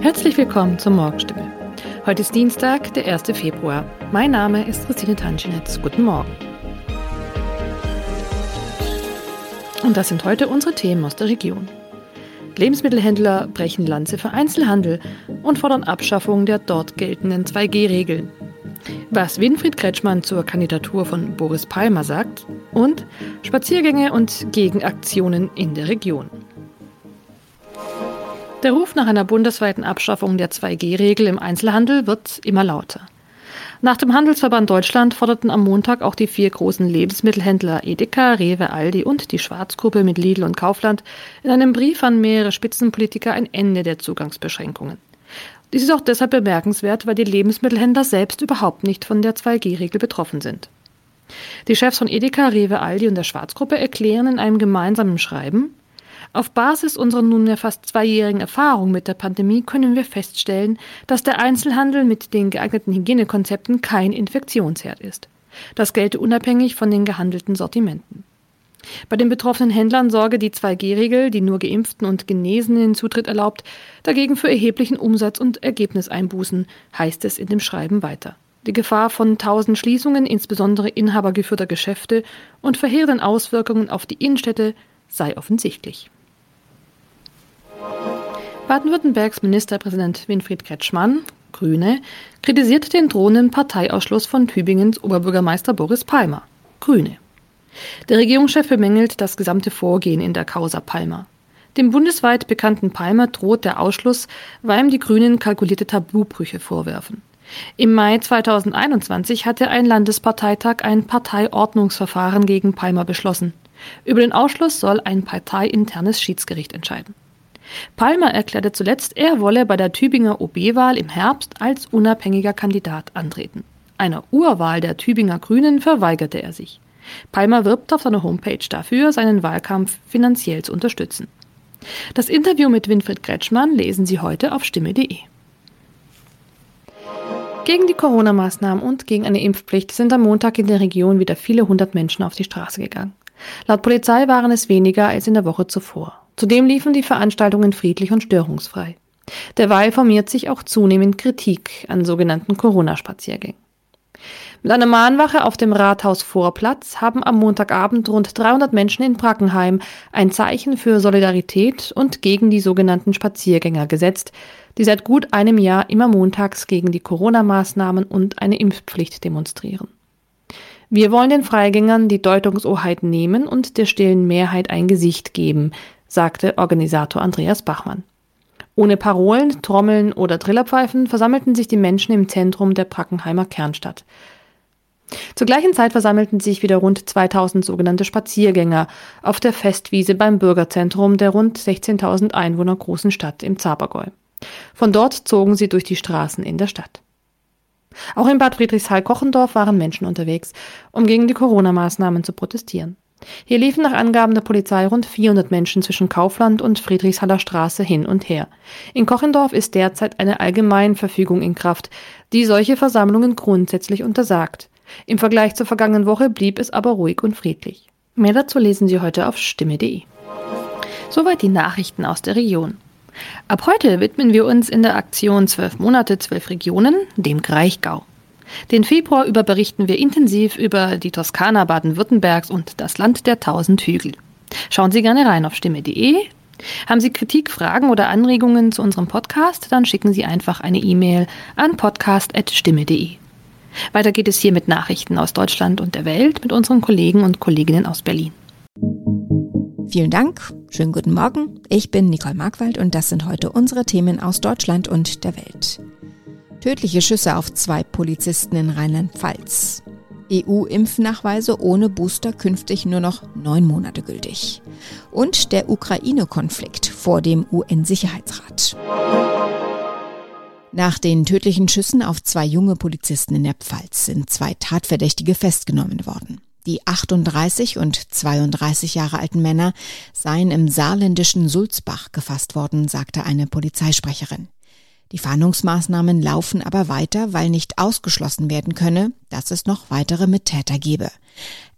Herzlich willkommen zur Morgenstimme. Heute ist Dienstag, der 1. Februar. Mein Name ist Christine Tanschinetz. Guten Morgen. Und das sind heute unsere Themen aus der Region. Lebensmittelhändler brechen Lanze für Einzelhandel und fordern Abschaffung der dort geltenden 2G-Regeln. Was Winfried Kretschmann zur Kandidatur von Boris Palmer sagt und Spaziergänge und Gegenaktionen in der Region. Der Ruf nach einer bundesweiten Abschaffung der 2G-Regel im Einzelhandel wird immer lauter. Nach dem Handelsverband Deutschland forderten am Montag auch die vier großen Lebensmittelhändler Edeka, Rewe, Aldi und die Schwarzgruppe mit Lidl und Kaufland in einem Brief an mehrere Spitzenpolitiker ein Ende der Zugangsbeschränkungen. Dies ist auch deshalb bemerkenswert, weil die Lebensmittelhändler selbst überhaupt nicht von der 2G-Regel betroffen sind. Die Chefs von Edeka, Rewe, Aldi und der Schwarzgruppe erklären in einem gemeinsamen Schreiben, auf Basis unserer nunmehr fast zweijährigen Erfahrung mit der Pandemie können wir feststellen, dass der Einzelhandel mit den geeigneten Hygienekonzepten kein Infektionsherd ist. Das gelte unabhängig von den gehandelten Sortimenten. Bei den betroffenen Händlern sorge die 2G-Regel, die nur Geimpften und Genesenen Zutritt erlaubt, dagegen für erheblichen Umsatz- und Ergebniseinbußen, heißt es in dem Schreiben weiter. Die Gefahr von tausend Schließungen, insbesondere inhabergeführter Geschäfte und verheerenden Auswirkungen auf die Innenstädte sei offensichtlich. Baden-Württembergs Ministerpräsident Winfried Kretschmann, Grüne, kritisiert den drohenden Parteiausschluss von Tübingens Oberbürgermeister Boris Palmer, Grüne. Der Regierungschef bemängelt das gesamte Vorgehen in der Causa Palmer. Dem bundesweit bekannten Palmer droht der Ausschluss, weil ihm die Grünen kalkulierte Tabubrüche vorwerfen. Im Mai 2021 hatte ein Landesparteitag ein Parteiordnungsverfahren gegen Palmer beschlossen. Über den Ausschluss soll ein parteiinternes Schiedsgericht entscheiden. Palmer erklärte zuletzt, er wolle bei der Tübinger OB-Wahl im Herbst als unabhängiger Kandidat antreten. Einer Urwahl der Tübinger Grünen verweigerte er sich. Palmer wirbt auf seiner Homepage dafür, seinen Wahlkampf finanziell zu unterstützen. Das Interview mit Winfried Kretschmann lesen Sie heute auf stimme.de. Gegen die Corona-Maßnahmen und gegen eine Impfpflicht sind am Montag in der Region wieder viele hundert Menschen auf die Straße gegangen. Laut Polizei waren es weniger als in der Woche zuvor. Zudem liefen die Veranstaltungen friedlich und störungsfrei. Derweil formiert sich auch zunehmend Kritik an sogenannten Corona-Spaziergängen. Mit einer Mahnwache auf dem Rathausvorplatz haben am Montagabend rund 300 Menschen in Brackenheim ein Zeichen für Solidarität und gegen die sogenannten Spaziergänger gesetzt, die seit gut einem Jahr immer montags gegen die Corona-Maßnahmen und eine Impfpflicht demonstrieren. Wir wollen den Freigängern die Deutungshoheit nehmen und der stillen Mehrheit ein Gesicht geben, sagte Organisator Andreas Bachmann. Ohne Parolen, Trommeln oder Trillerpfeifen versammelten sich die Menschen im Zentrum der Brackenheimer Kernstadt. Zur gleichen Zeit versammelten sich wieder rund 2000 sogenannte Spaziergänger auf der Festwiese beim Bürgerzentrum der rund 16.000 Einwohner großen Stadt im Zabergäu. Von dort zogen sie durch die Straßen in der Stadt. Auch in Bad Friedrichshall-Kochendorf waren Menschen unterwegs, um gegen die Corona-Maßnahmen zu protestieren. Hier liefen nach Angaben der Polizei rund 400 Menschen zwischen Kaufland und Friedrichshaller Straße hin und her. In Kochendorf ist derzeit eine Allgemeinverfügung in Kraft, die solche Versammlungen grundsätzlich untersagt. Im Vergleich zur vergangenen Woche blieb es aber ruhig und friedlich. Mehr dazu lesen Sie heute auf stimme.de. Soweit die Nachrichten aus der Region. Ab heute widmen wir uns in der Aktion 12 Monate, 12 Regionen dem Kraichgau. Den Februar über berichten wir intensiv über die Toskana Baden-Württembergs und das Land der tausend Hügel. Schauen Sie gerne rein auf stimme.de. Haben Sie Kritik, Fragen oder Anregungen zu unserem Podcast, dann schicken Sie einfach eine E-Mail an podcast.stimme.de. Weiter geht es hier mit Nachrichten aus Deutschland und der Welt mit unseren Kollegen und Kolleginnen aus Berlin. Vielen Dank, schönen guten Morgen. Ich bin Nicole Markwald und das sind heute unsere Themen aus Deutschland und der Welt. Tödliche Schüsse auf zwei Polizisten in Rheinland-Pfalz. EU-Impfnachweise ohne Booster künftig nur noch neun Monate gültig. Und der Ukraine-Konflikt vor dem UN-Sicherheitsrat. Nach den tödlichen Schüssen auf zwei junge Polizisten in der Pfalz sind zwei Tatverdächtige festgenommen worden. Die 38 und 32 Jahre alten Männer seien im saarländischen Sulzbach gefasst worden, sagte eine Polizeisprecherin. Die Fahndungsmaßnahmen laufen aber weiter, weil nicht ausgeschlossen werden könne, dass es noch weitere Mittäter gebe.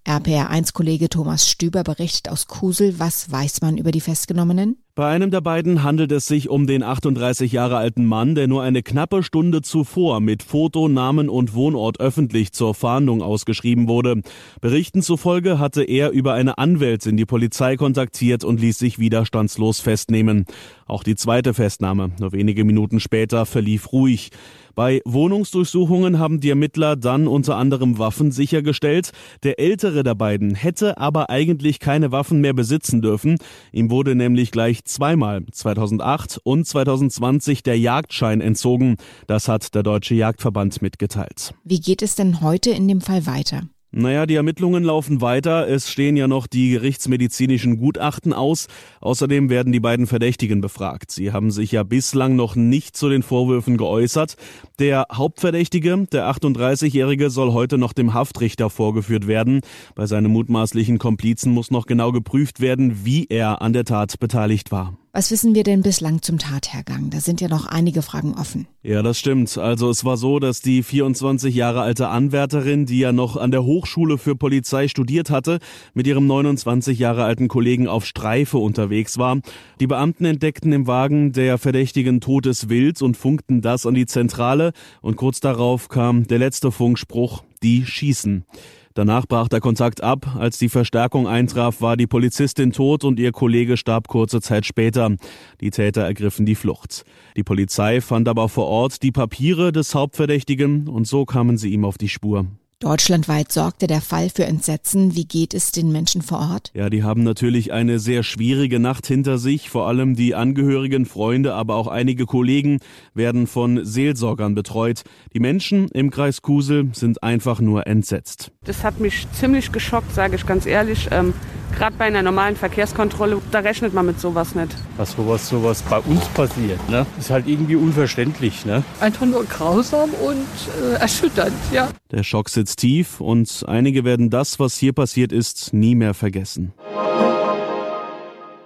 RPR1-Kollege Thomas Stüber berichtet aus Kusel, was weiß man über die Festgenommenen? Bei einem der beiden handelt es sich um den 38 Jahre alten Mann, der nur eine knappe Stunde zuvor mit Foto, Namen und Wohnort öffentlich zur Fahndung ausgeschrieben wurde. Berichten zufolge hatte er über eine Anwältin die Polizei kontaktiert und ließ sich widerstandslos festnehmen. Auch die zweite Festnahme, nur wenige Minuten später, verlief ruhig. Bei Wohnungsdurchsuchungen haben die Ermittler dann unter anderem Waffen sichergestellt. Der ältere der beiden hätte aber eigentlich keine Waffen mehr besitzen dürfen. Ihm wurde nämlich gleich zweimal 2008 und 2020 der Jagdschein entzogen. Das hat der Deutsche Jagdverband mitgeteilt. Wie geht es denn heute in dem Fall weiter? Naja, die Ermittlungen laufen weiter. Es stehen ja noch die gerichtsmedizinischen Gutachten aus. Außerdem werden die beiden Verdächtigen befragt. Sie haben sich ja bislang noch nicht zu den Vorwürfen geäußert. Der Hauptverdächtige, der 38-Jährige, soll heute noch dem Haftrichter vorgeführt werden. Bei seinem mutmaßlichen Komplizen muss noch genau geprüft werden, wie er an der Tat beteiligt war. Was wissen wir denn bislang zum Tathergang? Da sind ja noch einige Fragen offen. Ja, das stimmt. Also es war so, dass die 24 Jahre alte Anwärterin, die ja noch an der Hochschule für Polizei studiert hatte, mit ihrem 29 Jahre alten Kollegen auf Streife unterwegs war. Die Beamten entdeckten im Wagen der Verdächtigen totes Wild und funkten das an die Zentrale und kurz darauf kam der letzte Funkspruch, die schießen. Danach brach der Kontakt ab. Als die Verstärkung eintraf, war die Polizistin tot und ihr Kollege starb kurze Zeit später. Die Täter ergriffen die Flucht. Die Polizei fand aber vor Ort die Papiere des Hauptverdächtigen und so kamen sie ihm auf die Spur. Deutschlandweit sorgte der Fall für Entsetzen. Wie geht es den Menschen vor Ort? Ja, die haben natürlich eine sehr schwierige Nacht hinter sich. Vor allem die Angehörigen, Freunde, aber auch einige Kollegen werden von Seelsorgern betreut. Die Menschen im Kreis Kusel sind einfach nur entsetzt. Das hat mich ziemlich geschockt, sage ich ganz ehrlich. Gerade bei einer normalen Verkehrskontrolle, da rechnet man mit sowas nicht. Was sowas, sowas bei uns passiert, ne? ist halt irgendwie unverständlich. Ne? Einfach nur grausam und äh, erschütternd, ja. Der Schock sitzt tief und einige werden das, was hier passiert ist, nie mehr vergessen.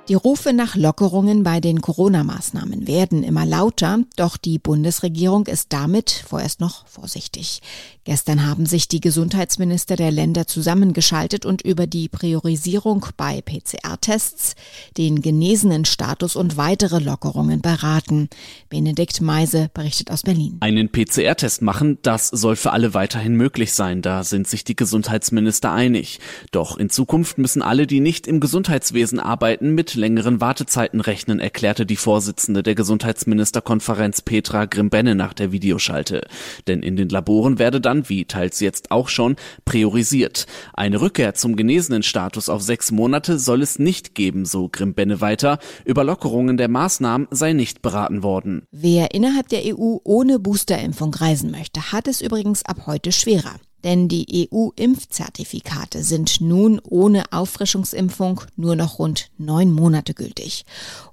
Die Rufe nach Lockerungen bei den Corona-Maßnahmen werden immer lauter, doch die Bundesregierung ist damit vorerst noch vorsichtig. Gestern haben sich die Gesundheitsminister der Länder zusammengeschaltet und über die Priorisierung bei PCR-Tests, den genesenen Status und weitere Lockerungen beraten. Benedikt Meise berichtet aus Berlin. Einen PCR-Test machen, das soll für alle weiterhin möglich sein. Da sind sich die Gesundheitsminister einig. Doch in Zukunft müssen alle, die nicht im Gesundheitswesen arbeiten, mit längeren Wartezeiten rechnen, erklärte die Vorsitzende der Gesundheitsministerkonferenz Petra Grimbenne nach der Videoschalte. Denn in den Laboren werde dann, wie teils jetzt auch schon, priorisiert. Eine Rückkehr zum genesenen Status auf sechs Monate soll es nicht geben, so Grimbenne weiter. Über Lockerungen der Maßnahmen sei nicht beraten worden. Wer innerhalb der EU ohne Boosterimpfung reisen möchte, hat es übrigens ab heute schwerer. Denn die EU-Impfzertifikate sind nun ohne Auffrischungsimpfung nur noch rund neun Monate gültig.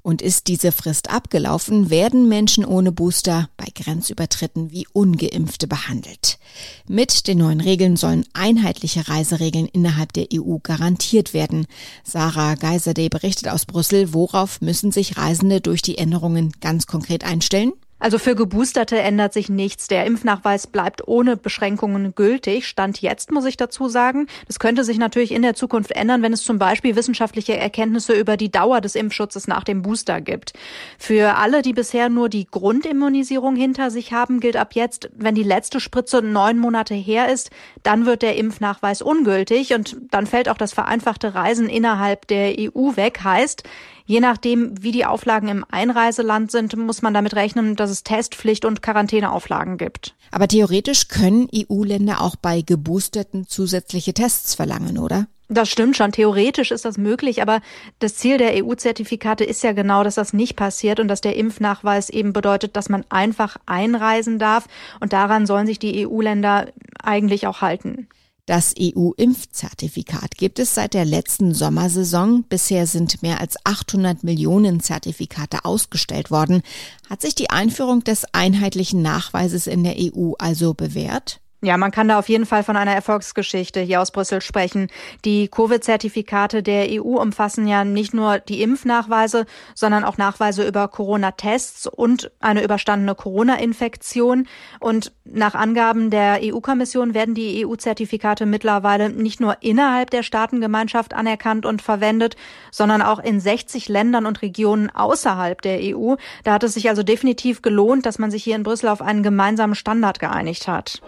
Und ist diese Frist abgelaufen, werden Menschen ohne Booster bei Grenzübertritten wie ungeimpfte behandelt. Mit den neuen Regeln sollen einheitliche Reiseregeln innerhalb der EU garantiert werden. Sarah Geiserde berichtet aus Brüssel, worauf müssen sich Reisende durch die Änderungen ganz konkret einstellen? Also für Geboosterte ändert sich nichts. Der Impfnachweis bleibt ohne Beschränkungen gültig. Stand jetzt, muss ich dazu sagen. Das könnte sich natürlich in der Zukunft ändern, wenn es zum Beispiel wissenschaftliche Erkenntnisse über die Dauer des Impfschutzes nach dem Booster gibt. Für alle, die bisher nur die Grundimmunisierung hinter sich haben, gilt ab jetzt, wenn die letzte Spritze neun Monate her ist, dann wird der Impfnachweis ungültig und dann fällt auch das vereinfachte Reisen innerhalb der EU weg. Heißt, Je nachdem, wie die Auflagen im Einreiseland sind, muss man damit rechnen, dass es Testpflicht und Quarantäneauflagen gibt. Aber theoretisch können EU-Länder auch bei Geboosterten zusätzliche Tests verlangen, oder? Das stimmt schon. Theoretisch ist das möglich, aber das Ziel der EU-Zertifikate ist ja genau, dass das nicht passiert und dass der Impfnachweis eben bedeutet, dass man einfach einreisen darf. Und daran sollen sich die EU-Länder eigentlich auch halten. Das EU-Impfzertifikat gibt es seit der letzten Sommersaison. Bisher sind mehr als 800 Millionen Zertifikate ausgestellt worden. Hat sich die Einführung des einheitlichen Nachweises in der EU also bewährt? Ja, man kann da auf jeden Fall von einer Erfolgsgeschichte hier aus Brüssel sprechen. Die Covid-Zertifikate der EU umfassen ja nicht nur die Impfnachweise, sondern auch Nachweise über Corona-Tests und eine überstandene Corona-Infektion. Und nach Angaben der EU-Kommission werden die EU-Zertifikate mittlerweile nicht nur innerhalb der Staatengemeinschaft anerkannt und verwendet, sondern auch in 60 Ländern und Regionen außerhalb der EU. Da hat es sich also definitiv gelohnt, dass man sich hier in Brüssel auf einen gemeinsamen Standard geeinigt hat.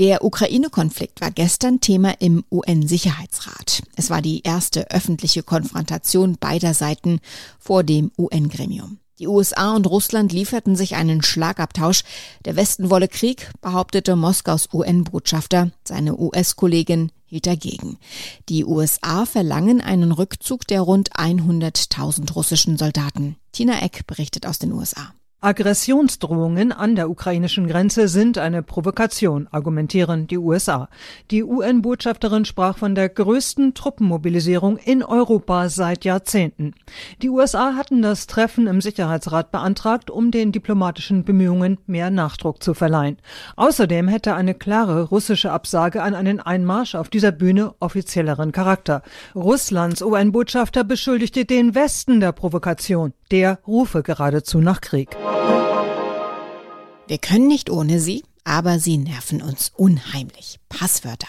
Der Ukraine-Konflikt war gestern Thema im UN-Sicherheitsrat. Es war die erste öffentliche Konfrontation beider Seiten vor dem UN-Gremium. Die USA und Russland lieferten sich einen Schlagabtausch. Der Westen wolle Krieg, behauptete Moskaus UN-Botschafter. Seine US-Kollegin hielt dagegen. Die USA verlangen einen Rückzug der rund 100.000 russischen Soldaten. Tina Eck berichtet aus den USA. Aggressionsdrohungen an der ukrainischen Grenze sind eine Provokation, argumentieren die USA. Die UN-Botschafterin sprach von der größten Truppenmobilisierung in Europa seit Jahrzehnten. Die USA hatten das Treffen im Sicherheitsrat beantragt, um den diplomatischen Bemühungen mehr Nachdruck zu verleihen. Außerdem hätte eine klare russische Absage an einen Einmarsch auf dieser Bühne offizielleren Charakter. Russlands UN-Botschafter beschuldigte den Westen der Provokation. Der rufe geradezu nach Krieg. Wir können nicht ohne sie, aber sie nerven uns unheimlich. Passwörter.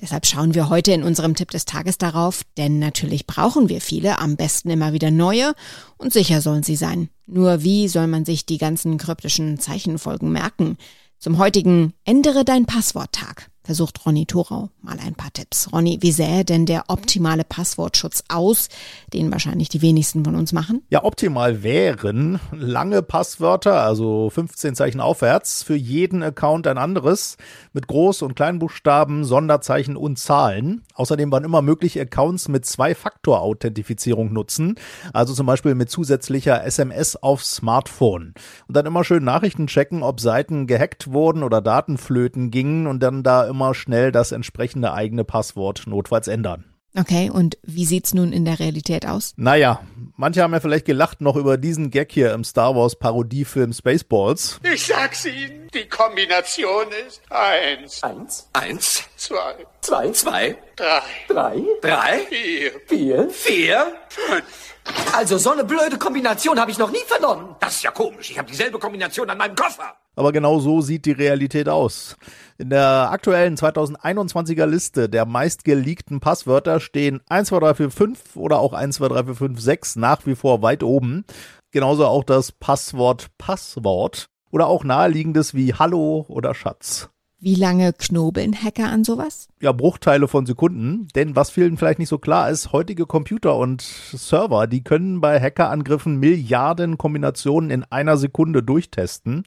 Deshalb schauen wir heute in unserem Tipp des Tages darauf, denn natürlich brauchen wir viele, am besten immer wieder neue und sicher sollen sie sein. Nur wie soll man sich die ganzen kryptischen Zeichenfolgen merken? Zum heutigen Ändere dein Passwort-Tag versucht Ronny Thorau mal ein paar Tipps. Ronny, wie sähe denn der optimale Passwortschutz aus, den wahrscheinlich die wenigsten von uns machen? Ja, optimal wären lange Passwörter, also 15 Zeichen aufwärts, für jeden Account ein anderes, mit Groß- und Kleinbuchstaben, Sonderzeichen und Zahlen. Außerdem waren immer möglich Accounts mit Zwei-Faktor-Authentifizierung nutzen, also zum Beispiel mit zusätzlicher SMS aufs Smartphone. Und dann immer schön Nachrichten checken, ob Seiten gehackt wurden oder Datenflöten gingen und dann da immer schnell das entsprechende eigene Passwort notfalls ändern. Okay, und wie sieht's nun in der Realität aus? Naja, manche haben ja vielleicht gelacht noch über diesen Gag hier im Star Wars Parodiefilm Spaceballs. Ich sag's Ihnen, die Kombination ist eins. Eins. Eins. Zwei. Zwei. Zwei. Drei. Drei. Drei. Vier. Vier. Vier. Fünf. Also so eine blöde Kombination habe ich noch nie vernommen. Das ist ja komisch. Ich habe dieselbe Kombination an meinem Koffer. Aber genau so sieht die Realität aus. In der aktuellen 2021er Liste der meistgeleakten Passwörter stehen 12345 oder auch 123456 nach wie vor weit oben. Genauso auch das Passwort Passwort oder auch naheliegendes wie Hallo oder Schatz. Wie lange knobeln Hacker an sowas? Ja, Bruchteile von Sekunden. Denn was vielen vielleicht nicht so klar ist, heutige Computer und Server, die können bei Hackerangriffen Milliarden Kombinationen in einer Sekunde durchtesten.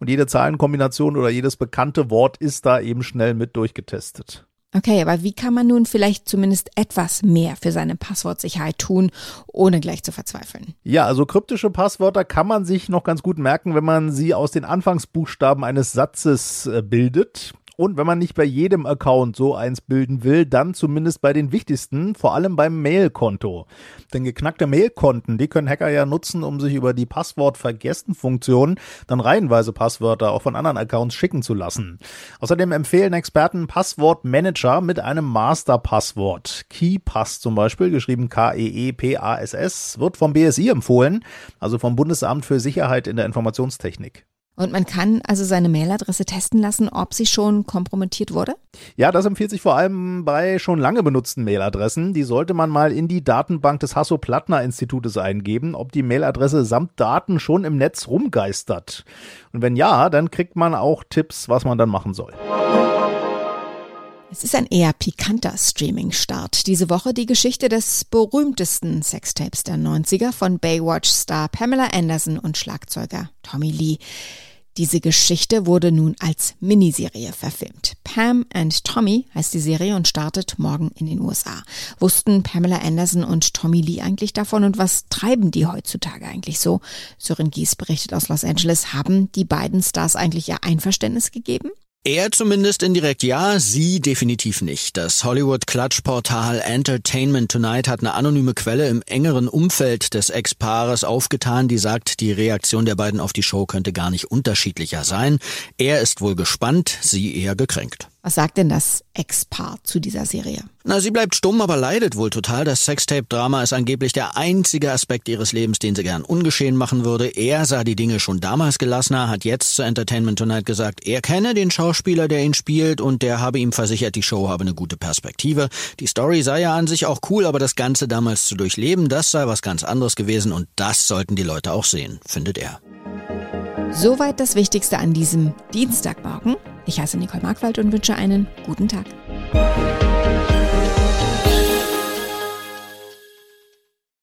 Und jede Zahlenkombination oder jedes bekannte Wort ist da eben schnell mit durchgetestet. Okay, aber wie kann man nun vielleicht zumindest etwas mehr für seine Passwortsicherheit tun, ohne gleich zu verzweifeln? Ja, also kryptische Passwörter kann man sich noch ganz gut merken, wenn man sie aus den Anfangsbuchstaben eines Satzes äh, bildet. Und wenn man nicht bei jedem Account so eins bilden will, dann zumindest bei den wichtigsten, vor allem beim Mailkonto. Denn geknackte Mailkonten, die können Hacker ja nutzen, um sich über die Passwort-Vergessen-Funktion dann reihenweise Passwörter auch von anderen Accounts schicken zu lassen. Außerdem empfehlen Experten Passwortmanager mit einem Master-Passwort. KeyPass zum Beispiel, geschrieben K-E-E-P-A-S-S, wird vom BSI empfohlen, also vom Bundesamt für Sicherheit in der Informationstechnik. Und man kann also seine Mailadresse testen lassen, ob sie schon kompromittiert wurde? Ja, das empfiehlt sich vor allem bei schon lange benutzten Mailadressen. Die sollte man mal in die Datenbank des Hasso-Plattner-Institutes eingeben, ob die Mailadresse samt Daten schon im Netz rumgeistert. Und wenn ja, dann kriegt man auch Tipps, was man dann machen soll. Es ist ein eher pikanter Streaming-Start. Diese Woche die Geschichte des berühmtesten Sextapes der 90er von Baywatch-Star Pamela Anderson und Schlagzeuger Tommy Lee. Diese Geschichte wurde nun als Miniserie verfilmt. Pam and Tommy heißt die Serie und startet morgen in den USA. Wussten Pamela Anderson und Tommy Lee eigentlich davon und was treiben die heutzutage eigentlich so? Sören Gies berichtet aus Los Angeles. Haben die beiden Stars eigentlich ihr Einverständnis gegeben? Er zumindest indirekt ja, sie definitiv nicht. Das Hollywood-Klatschportal Entertainment Tonight hat eine anonyme Quelle im engeren Umfeld des Ex-Paares aufgetan, die sagt, die Reaktion der beiden auf die Show könnte gar nicht unterschiedlicher sein. Er ist wohl gespannt, sie eher gekränkt. Was sagt denn das Ex-Paar zu dieser Serie? Na, sie bleibt stumm, aber leidet wohl total. Das Sextape-Drama ist angeblich der einzige Aspekt ihres Lebens, den sie gern ungeschehen machen würde. Er sah die Dinge schon damals gelassener, hat jetzt zu Entertainment Tonight gesagt, er kenne den Schauspieler, der ihn spielt und der habe ihm versichert, die Show habe eine gute Perspektive. Die Story sei ja an sich auch cool, aber das Ganze damals zu durchleben, das sei was ganz anderes gewesen und das sollten die Leute auch sehen, findet er. Soweit das Wichtigste an diesem Dienstagmorgen. Ich heiße Nicole Markwald und wünsche einen guten Tag.